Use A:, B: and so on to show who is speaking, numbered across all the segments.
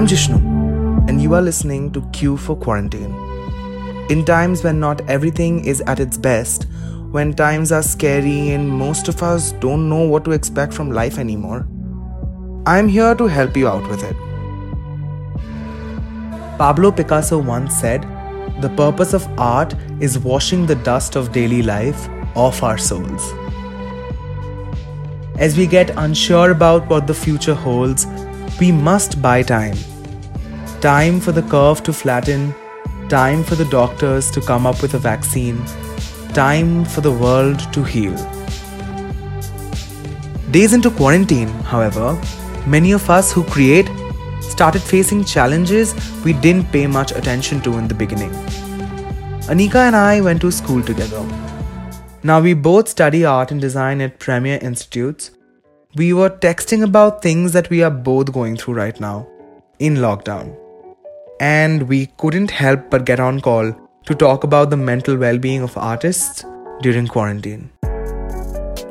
A: I'm Jishnu, and you are listening to Q for Quarantine. In times when not everything is at its best, when times are scary and most of us don't know what to expect from life anymore, I'm here to help you out with it. Pablo Picasso once said, The purpose of art is washing the dust of daily life off our souls. As we get unsure about what the future holds, we must buy time. Time for the curve to flatten, time for the doctors to come up with a vaccine, time for the world to heal. Days into quarantine, however, many of us who create started facing challenges we didn't pay much attention to in the beginning. Anika and I went to school together. Now we both study art and design at Premier Institutes. We were texting about things that we are both going through right now in lockdown. And we couldn't help but get on call to talk about the mental well being of artists during quarantine.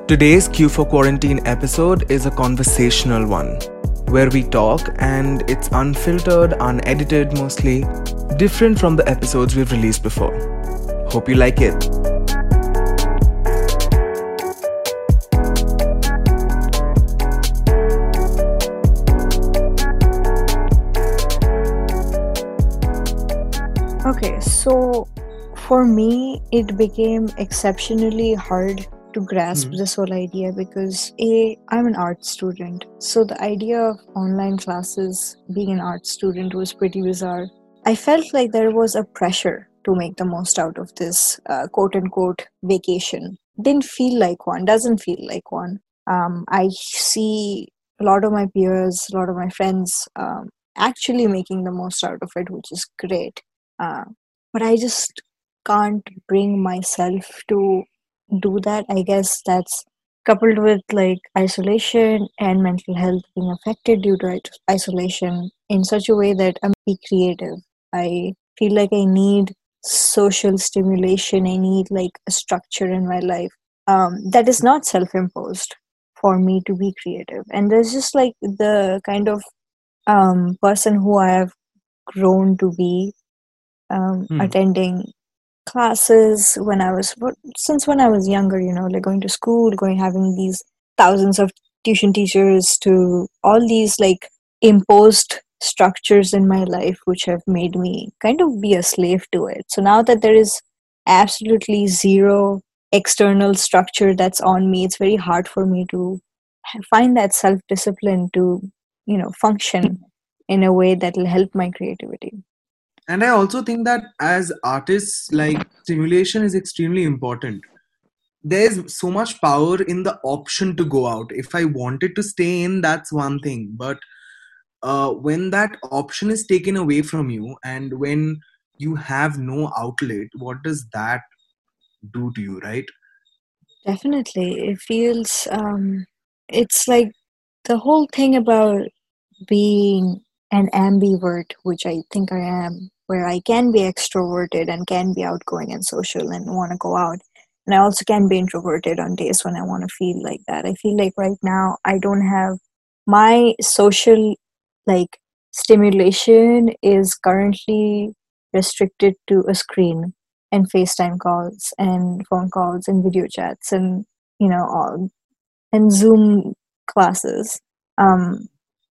A: Today's Q for Quarantine episode is a conversational one where we talk and it's unfiltered, unedited mostly, different from the episodes we've released before. Hope you like it.
B: Okay, so for me, it became exceptionally hard to grasp
A: Hmm.
B: this whole idea because a i'm an art student. So the idea of online classes being an art student was pretty bizarre. I felt like there was a pressure to make the most out of this uh, quote unquote vacation. Didn't feel like one doesn't feel like one. Um, i see a lot of my peers a lot of my friends um, actually making the most out of it which is great uh, but i just can't bring myself to do that. I guess that's coupled with like isolation and mental health being affected due to isolation in such a way that i'm be creative. I feel like i need social stimulation. I need like a structure in my life um, that is not self-imposed for me to be creative. And there's just like the kind of um, person who i have grown to be um,
A: Hmm.
B: attending classes when I was since when I was younger, you know, like going to school, going having these thousands of tuition teachers to all these like imposed structures in my life which have made me kind of be a slave to it. So now that there is absolutely zero external structure that's on me, it's very hard for me to find that self discipline to, you know, function in a way that will help my creativity.
A: And I also think that as artists, like stimulation is extremely important. There's so much power in the option to go out. If I wanted to stay in, that's one thing. But uh, when that option is taken away from you and when you have no outlet, what does that do to you, right?
B: Definitely. It feels um it's like the whole thing about being an ambivert, which I think I am, where I can be extroverted and can be outgoing and social and want to go out. And I also can be introverted on days when I want to feel like that. I feel like right now I don't have my social like stimulation is currently restricted to a screen and FaceTime calls and phone calls and video chats and you know all and Zoom classes. Um,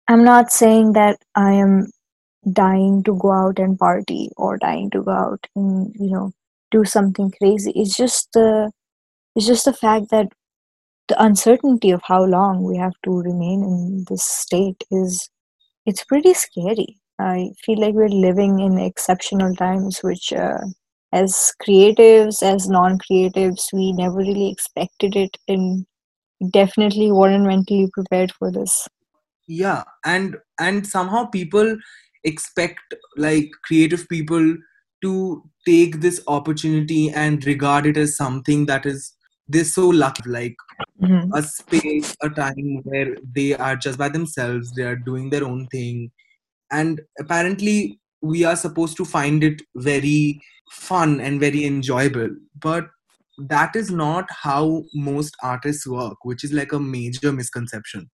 B: I'm not saying that I am dying to go out and party or dying to go out and you know do something crazy. It's just the it's just the fact that the uncertainty of how long we have to remain in this state is it's pretty scary. I feel like we're living in exceptional times, which uh, as creatives, as non-creatives, we never really expected it, and definitely weren't mentally prepared for this.
A: yeah and and somehow people expect like creative people to take this opportunity and regard it as something that is they're so lucky like
B: Mhm.
A: a space a time where they are just by themselves they are doing their own thing and apparently we are supposed to find it very fun and very enjoyable but that is not how most artists work which is like a major misconception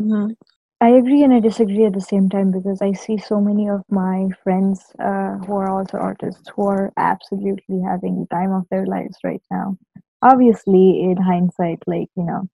B: Mhm. I agree and I disagree at the same time because I see so many of my friends uh, who are also artists who are absolutely having the time of their lives right now. Obviously, in hindsight, like you know,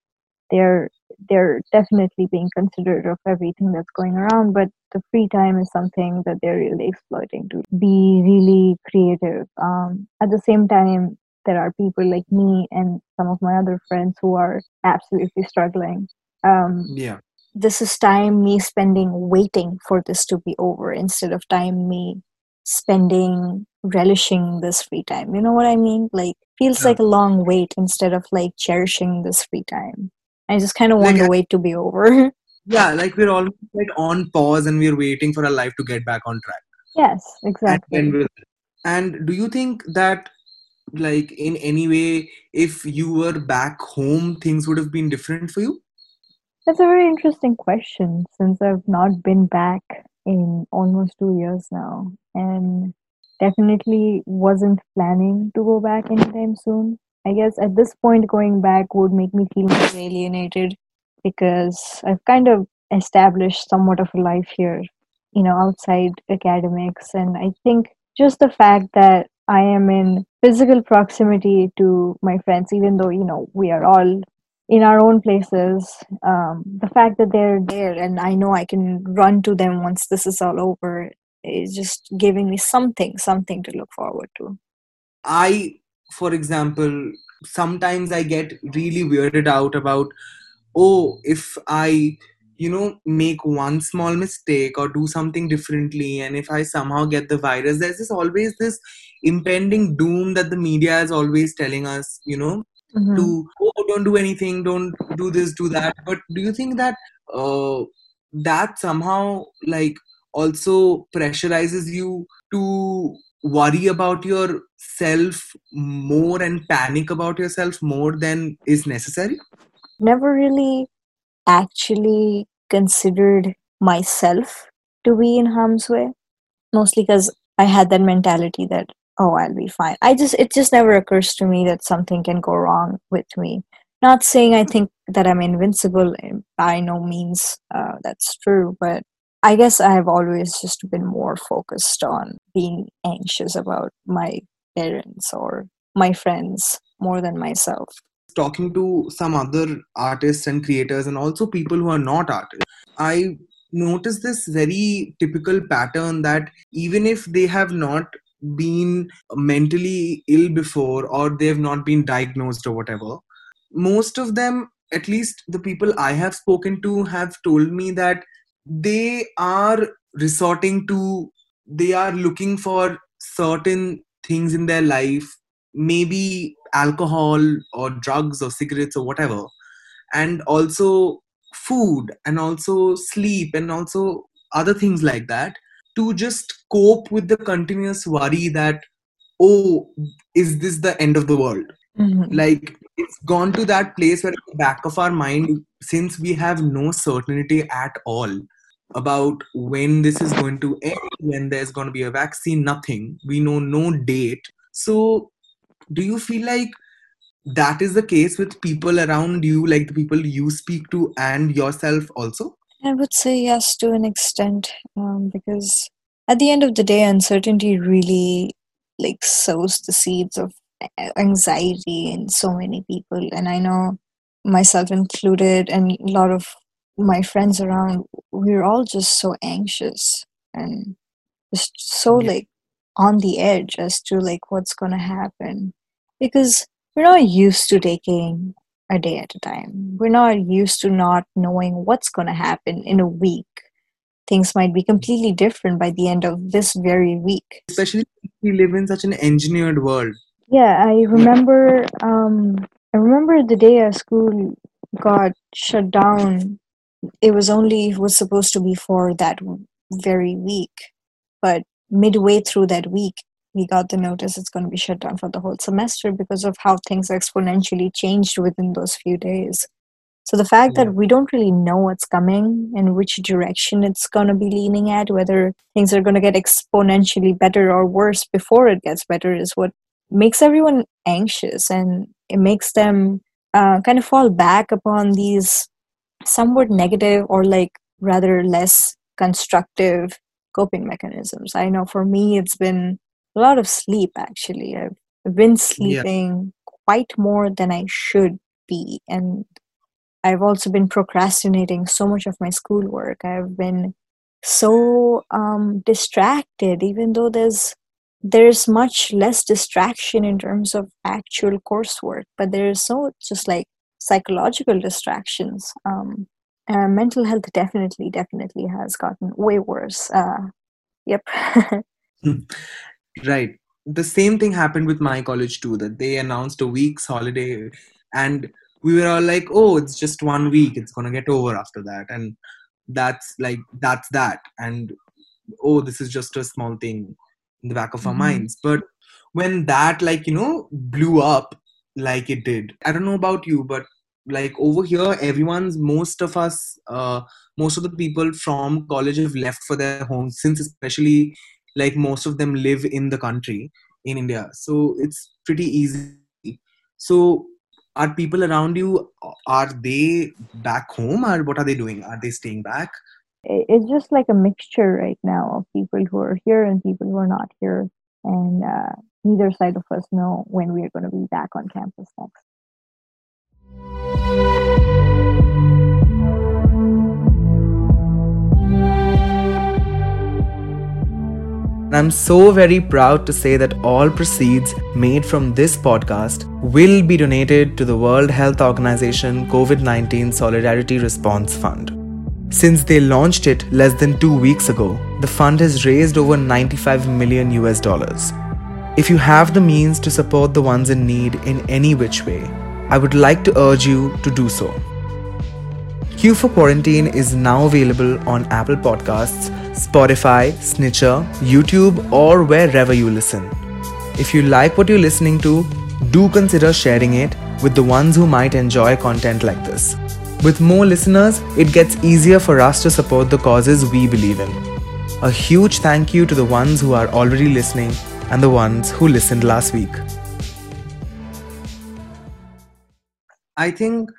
B: they're they're definitely being considerate of everything that's going around, but the free time is something that they're really exploiting to be really creative. Um, at the same time, there are people like me and some of my other friends who are absolutely struggling. Um,
A: Yeah.
B: This is time me spending waiting for this to be over instead of time me spending relishing this free time. You know what I mean? Like feels
A: Yeah.
B: like a long wait instead of like cherishing this free time. I just kind of want
A: Like,
B: the wait to be over.
A: Yeah, like we're almost like on pause and we're waiting for our life to get back on track.
B: yes, exactly.
A: we'll and do you think that like in any way if you were back home things would have been different for you?
B: That's a very interesting question since I've not been back in almost two years now and definitely wasn't planning to go back anytime soon. I guess at this point, going back would make me feel more alienated because I've kind of established somewhat of a life here, you know, outside academics. And I think just the fact that I am in physical proximity to my friends, even though, you know, we are all in our own places um, the fact that they're there and i know i can run to them once this is all over is just giving me something something to look forward to.
A: I, for example, sometimes I get really weirded out about, oh, if I, you know, make one small mistake or do something differently, and if I somehow get the virus, there's this always this impending doom that the media is always telling us, you know,
B: Mhm.
A: to oh, don't do anything, don't do this, do that. But do you think that uh, that somehow like also pressurizes you to worry about yourself more and panic about yourself more than is necessary?
B: never really actually considered myself to be in harm's way mostly because i had that mentality that oh i'll be fine. I just it just never occurs to me that something can go wrong with me. Not saying i think that i'm invincible eh, by no means uh, that's true but i guess i have always just been more focused on being anxious about my parents or my friends more than myself.
A: Talking to some other artists and creators, and also people who are not artists, I noticed this very typical pattern that even if they have not been mentally ill before or they have not been diagnosed or whatever, most of them, at least the people I have spoken to, have told me that they are resorting to, they are looking for certain things in their life, maybe alcohol or drugs or cigarettes or whatever, and also food and also sleep and also other things like that to just cope with the continuous worry that, oh, is this the end of the world?
B: Mhm.
A: like it's gone to that place where at the back of our mind since we have no certainty at all about when this is going to end when there's going to be a vaccine nothing we know no date so do you feel like that is the case with people around you like the people you speak to and yourself also
B: I would say yes to an extent, um, because at the end of the day, uncertainty really like sows the seeds of anxiety in so many people, and I know myself included, and a lot of my friends around. We're all just so anxious and just so like on the edge as to like what's gonna happen, because we're not used to taking a day at a time. We're not used to not knowing what's going to happen in a week. Things might be completely different by the end of this very week.
A: especially we live in such an engineered world
B: Yeah, I remember. Um, I remember the day our school got shut down. It was only it was supposed to be for that very week, but midway through that week, we got the notice it's going to be shut down for the whole semester because of how things exponentially changed within those few days. So the fact
A: Yeah.
B: that we don't really know what's coming and which direction it's going to be leaning at, whether things are going to get exponentially better or worse before it gets better, is what makes everyone anxious and it makes them uh, kind of fall back upon these somewhat negative or like rather less constructive coping mechanisms. I know for me, it's been a lot of sleep actually. I've been sleeping yeah. quite more than I should be. And I've also been procrastinating so much of my schoolwork. I've been so um, distracted, even though there's there's much less distraction in terms of actual coursework, but there's so just like psychological distractions. Um, uh, mental health definitely, definitely has gotten way worse. Uh, yep.
A: right. The same thing happened with my college too. That they announced a week's holiday, and we were all like, "Oh, it's just one week. It's gonna get over after that." And that's like that's that. And oh, this is just a small thing in the back of mm-hmm. our minds. But when that like you know blew up like it did, I don't know about you, but like over here everyone's most of us uh, most of the people from college have left for their homes since especially like most of them live in the country in india. So it's pretty easy. So are people around you are they back home? Or what are they doing? Are they staying back?
B: It's just like a mixture right now of people who are here and people who are not here. And uh, neither side of us know when we are going to be back on campus next
A: I'm so very proud to say that all proceeds made from this podcast will be donated to the World Health Organization COVID 19 Solidarity Response Fund. Since they launched it less than two weeks ago, the fund has raised over 95 million US dollars. If you have the means to support the ones in need in any which way, I would like to urge you to do so. Q for Quarantine is now available on Apple Podcasts, Spotify, Stitcher, YouTube, or wherever you listen. If you like what you're listening to, do consider sharing it with the ones who might enjoy content like this. With more listeners, it gets easier for us to support the causes we believe in. A huge thank you to the ones who are already listening and the ones who listened last week. I think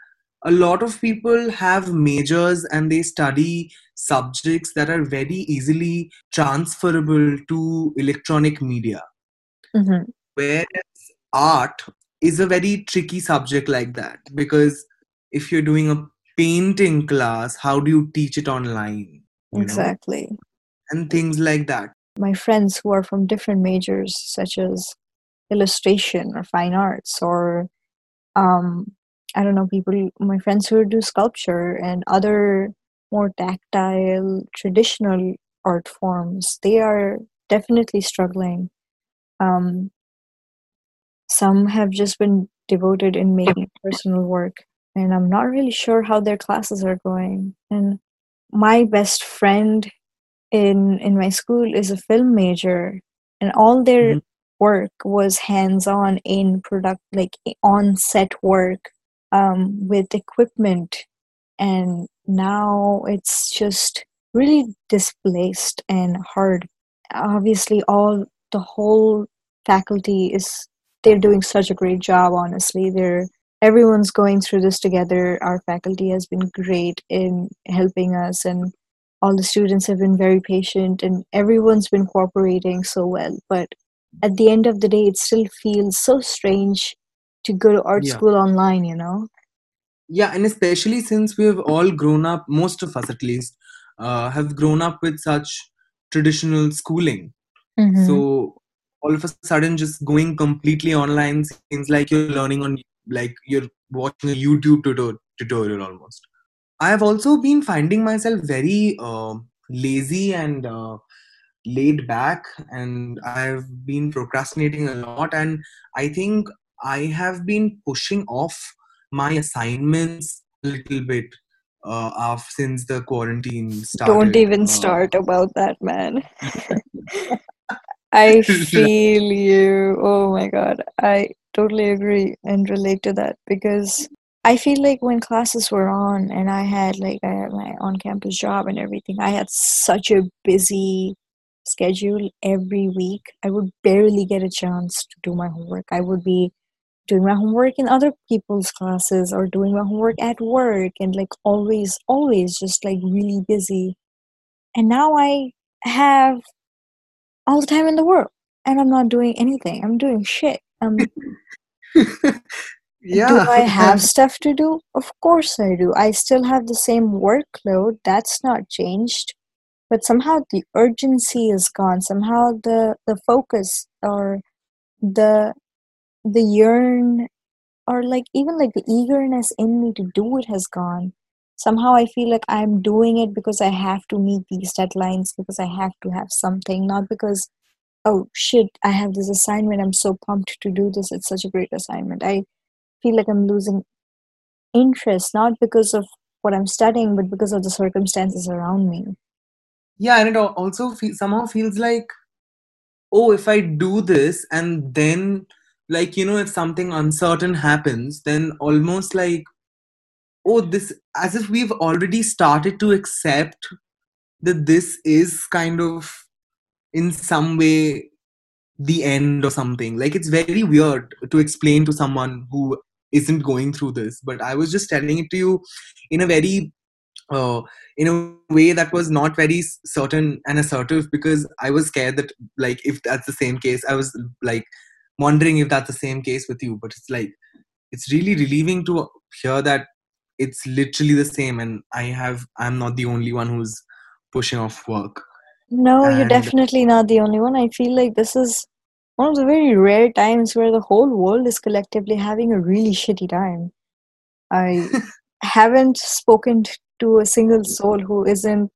A: a lot of people have majors and they study subjects that are very easily transferable to electronic media. Mm-hmm. Whereas art is a very tricky subject like that because if you're doing a painting class, how do you teach it online?
B: Exactly.
A: Know? And things like that.
B: My friends who are from different majors, such as illustration or fine arts or um, I don't know, people, my friends who do sculpture and other more tactile, traditional art forms, they are definitely struggling. Um, some have just been devoted in making personal work, and I'm not really sure how their classes are going. And my best friend in in my school is a film major, and all their mm-hmm. work was hands on in product, like on set work um, with equipment and now it's just really displaced and hard. Obviously all the whole faculty is they're doing such a great job honestly. They're everyone's going through this together. Our faculty has been great in helping us and all the students have been very patient and everyone's been cooperating so well. But at the end of the day it still feels so strange to go to art yeah. school online you know
A: yeah and especially since we've all grown up most of us at least uh, have grown up with such traditional schooling mm-hmm. so all of a sudden just going completely online seems like you're learning on like you're watching a youtube tutor- tutorial almost i have also been finding myself very uh, lazy and uh, laid back and i've been procrastinating a lot and i think i have been pushing off my assignments a little bit uh, off since the quarantine started.
B: Don't even uh, start about that, man. I feel you. Oh my god. I totally agree and relate to that because I feel like when classes were on and I had like I had my on campus job and everything, I had such a busy schedule every week. I would barely get a chance to do my homework. I would be doing my homework in other people's classes or doing my homework at work and like always always just like really busy. And now i have all the time in the world and i'm not doing anything. I'm doing shit. Um
A: yeah.
B: do i have stuff to do? Of course i do. I still have the same workload. That's not changed. But somehow the urgency is gone. Somehow the the focus or the the yearn or like even like the eagerness in me to do it has gone. Somehow i feel like i'm doing it because i have to meet these deadlines because i have to have something not because oh shit i have this assignment i'm so pumped to do this it's such a great assignment. I feel like i'm losing interest not because of what i'm studying but because of the circumstances around me.
A: Yeah and it also somehow feels like oh if i do this and then like you know if something uncertain happens then almost like oh this as if we've already started to accept that this is kind of in some way the end or something. Like it's very weird to explain to someone who isn't going through this but i was just telling it to you in a very uh, in a way that was not very certain and assertive because i was scared that like if that's the same case i was like wondering if that's the same case with you but it's like it's really relieving to hear that it's literally the same and i have i'm not the only one who's pushing off work.
B: No you're definitely not the only one. I feel like this is one of the very rare times where the whole world is collectively having a really shitty time. I haven't spoken to a single soul who isn't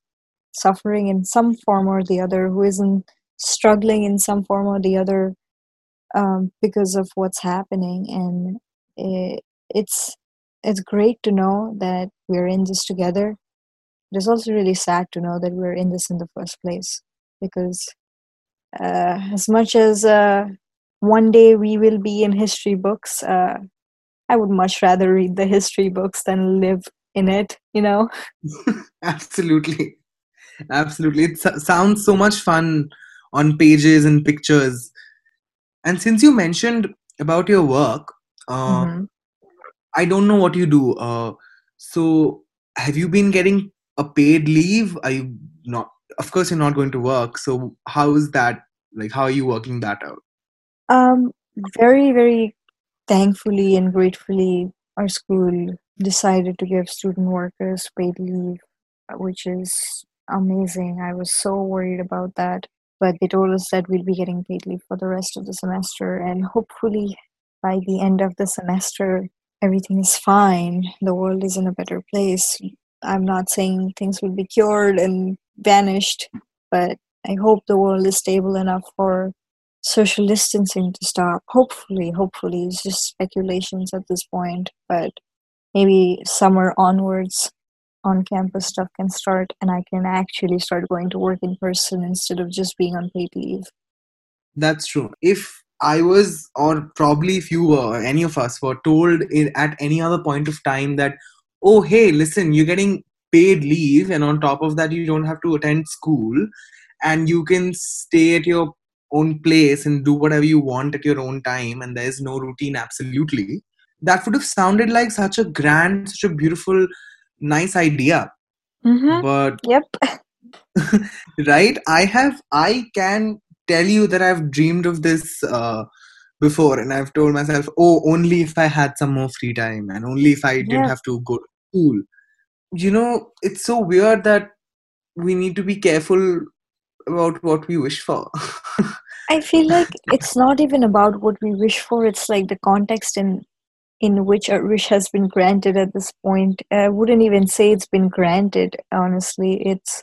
B: suffering in some form or the other, who isn't struggling in some form or the other um, because of what's happening. And it, it's it's great to know that we're in this together. It is also really sad to know that we're in this in the first place because uh, as much as uh, one day we will be in history books, uh, I would much rather read the history books than live in it, you know?
A: absolutely absolutely it so- sounds so much fun on pages and pictures and since you mentioned about your work uh,
B: hmm
A: i don't know what you do. Uh, so have you been getting a paid leave? Are you not of course you're not going to work. So how is that like how are you working that out?
B: Um, very, very thankfully and gratefully, our school decided to give student workers paid leave, which is amazing. I was so worried about that, but they told us that we'll be getting paid leave for the rest of the semester, and hopefully, by the end of the semester, everything is fine. The world is in a better place. I'm not saying things will be cured and vanished, but I hope the world is stable enough for social distancing to stop. Hopefully, hopefully, it's just speculations at this point, but maybe summer onwards, on campus stuff can start and I can actually start going to work in person instead of just being on paid leave.
A: That's true. If I was, or probably if you were, any of us were told at any other point of time that, oh, hey, listen, you're getting paid leave, and on top of that, you don't have to attend school, and you can stay at your own place and do whatever you want at your own time, and there's no routine, absolutely. That would have sounded like such a grand, such a beautiful, nice idea.
B: Mm-hmm.
A: But
B: Yep.
A: right i have i can tell you that i've dreamed of this uh, before and i've told myself oh only if i had some more free time and only if i didn't
B: Yep.
A: have to go to school you know it's so weird that we need to be careful about what we wish for
B: I feel like it's not even about what we wish for, it's like the context in in which a wish has been granted at this point. I wouldn't even say it's been granted, honestly. It's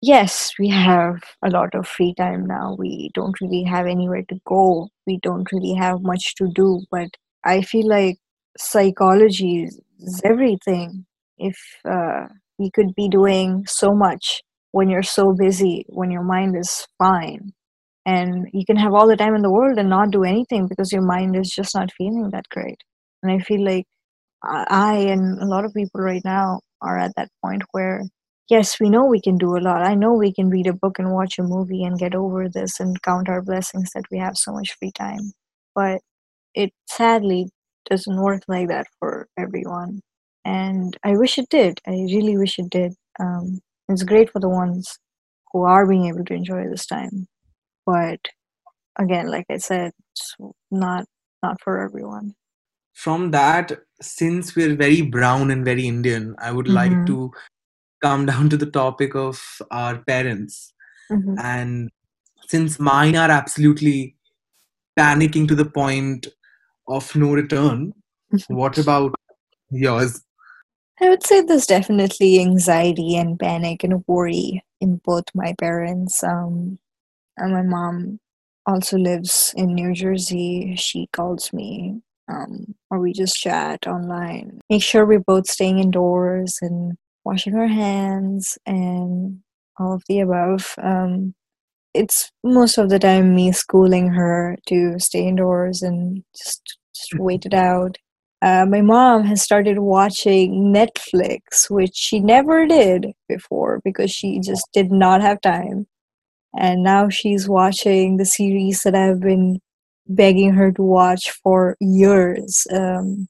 B: yes, we have a lot of free time now. We don't really have anywhere to go. We don't really have much to do. But I feel like psychology is everything. If uh, we could be doing so much when you're so busy, when your mind is fine, and you can have all the time in the world and not do anything because your mind is just not feeling that great. And I feel like I and a lot of people right now are at that point where, yes, we know we can do a lot. I know we can read a book and watch a movie and get over this and count our blessings that we have so much free time. But it sadly doesn't work like that for everyone. And I wish it did. I really wish it did. Um, it's great for the ones who are being able to enjoy this time. But again, like I said, it's not not for everyone.
A: From that, since we're very brown and very Indian, I would like
B: Mhm.
A: to come down to the topic of our parents.
B: Mhm.
A: And since mine are absolutely panicking to the point of no return, what about yours?
B: I would say there's definitely anxiety and panic and worry in both my parents. Um, and my mom also lives in New Jersey. She calls me, um, or we just chat online. Make sure we're both staying indoors and washing our hands and all of the above. Um, it's most of the time me schooling her to stay indoors and just just wait it out. Uh, my mom has started watching Netflix, which she never did before because she just did not have time. And now she's watching the series that I've been begging her to watch for years. Um,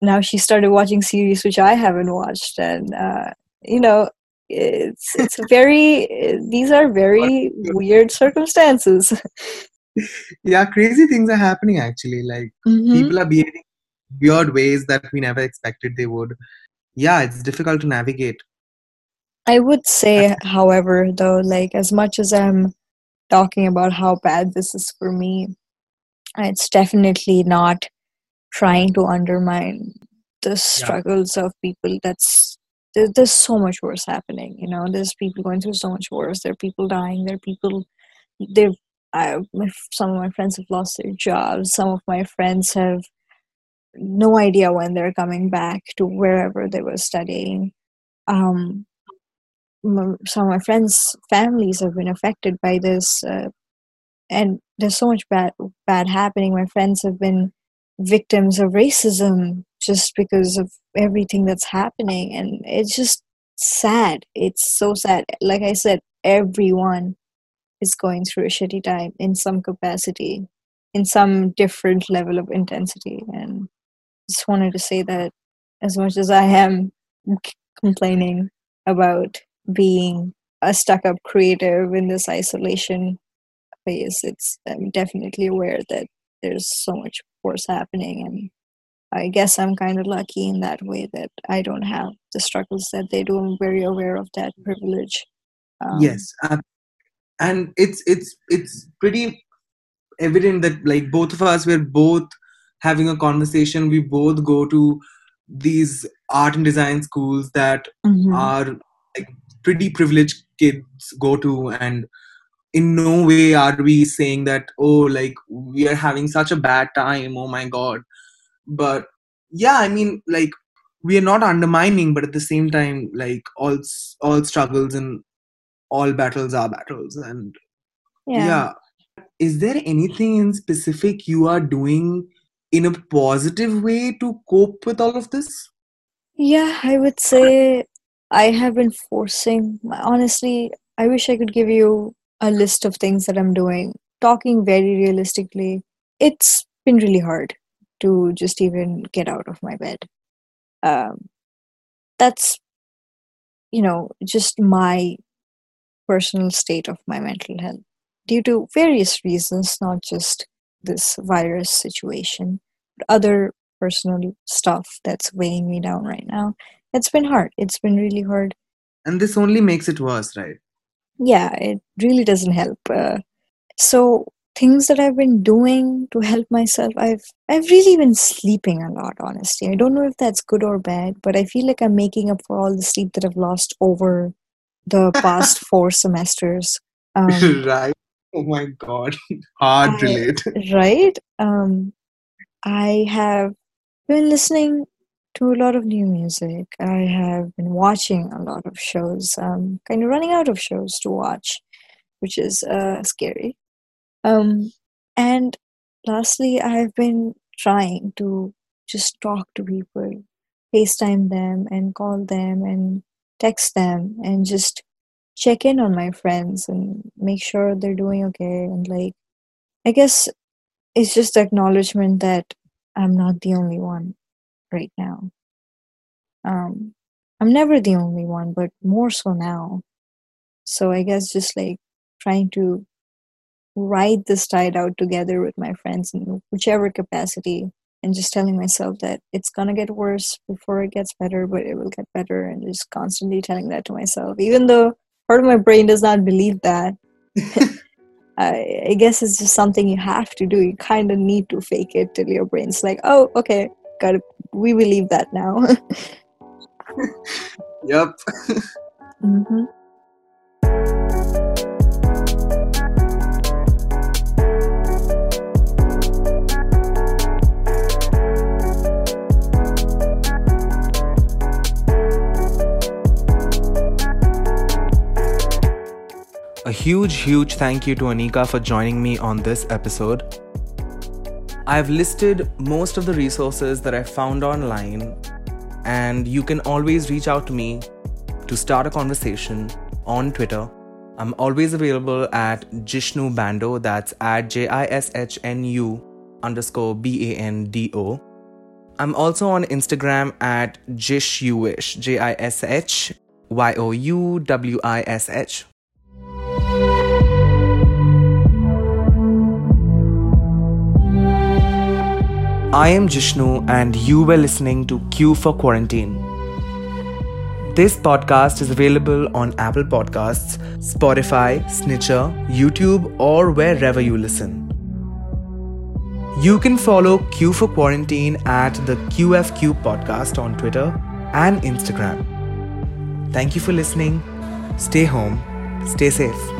B: now she started watching series which I haven't watched, and uh, you know, it's it's very these are very weird circumstances.
A: Yeah, crazy things are happening actually. Like
B: Mhm.
A: people are behaving weird ways that we never expected they would. Yeah, it's difficult to navigate.
B: I would say, however, though, like as much as I'm talking about how bad this is for me, it's definitely not trying to undermine the struggles of people. That's there, there's so much worse happening. You know, there's people going through so much worse. There are people dying. There are people. They've. I, my, some of my friends have lost their jobs. Some of my friends have no idea when they're coming back to wherever they were studying. Um, some of my friends' families have been affected by this, uh, and there's so much bad bad happening. My friends have been victims of racism just because of everything that's happening, and it's just sad. It's so sad. Like I said, everyone is going through a shitty time in some capacity, in some different level of intensity, and just wanted to say that as much as I am complaining about being a stuck up creative in this isolation phase, it's I'm definitely aware that there's so much worse happening and I guess I'm kind of lucky in that way that I don't have the struggles that they do. I'm very aware of that privilege. Um,
A: Yes, and it's it's it's pretty evident that like both of us we're both having a conversation. We both go to these art and design schools that
B: mhm.
A: are like pretty privileged kids go to and in no way are we saying that oh like we are having such a bad time oh my god but yeah i mean like we are not undermining but at the same time like all all struggles and all battles are battles and
B: yeah.
A: yeah is there anything in specific you are doing in a positive way to cope with all of this
B: Yeah, I would say I have been forcing. Honestly, I wish I could give you a list of things that I'm doing. Talking very realistically, it's been really hard to just even get out of my bed. Um, that's, you know, just my personal state of my mental health due to various reasons, not just this virus situation, but other personal stuff that's weighing me down right now. It's been hard. It's been really hard.
A: and this only makes it worse right
B: Yeah, it really doesn't help. Uh, so things that I've been doing to help myself, I've I've really been sleeping a lot. Honestly, I don't know if that's good or bad, but I feel like I'm making up for all the sleep that I've lost over the past four semesters. Um,
A: right oh my god hard
B: I-
A: relate
B: right? Um, I have been listening to a lot of new music. I have been watching a lot of shows. Um, kind of running out of shows to watch, which is uh, scary. Um, and lastly, I've been trying to just talk to people, FaceTime them, and call them, and text them, and just check in on my friends and make sure they're doing okay. And like, I guess it's just acknowledgement that I'm not the only one right now. Um, I'm never the only one, but more so now. So I guess just like trying to ride this tide out together with my friends in whichever capacity and just telling myself that it's gonna get worse before it gets better, but it will get better, and just constantly telling that to myself, even though part of my brain does not believe that. I, I guess it's just something you have to do. You kind of need to fake it till your brain's like, oh, okay, got it. We believe that now.
A: yep.
B: mm-hmm.
A: A huge, huge thank you to Anika for joining me on this episode. I've listed most of the resources that I found online, and you can always reach out to me to start a conversation on Twitter. I'm always available at Jishnu Bando, that's at J I S H N U underscore B A N D O. I'm also on Instagram at Jishyouwish, J I S H Y O U W I S H. I am Jishnu, and you were listening to Q for Quarantine. This podcast is available on Apple Podcasts, Spotify, Stitcher, YouTube, or wherever you listen. You can follow Q for Quarantine at the QFQ podcast on Twitter and Instagram. Thank you for listening. Stay home, stay safe.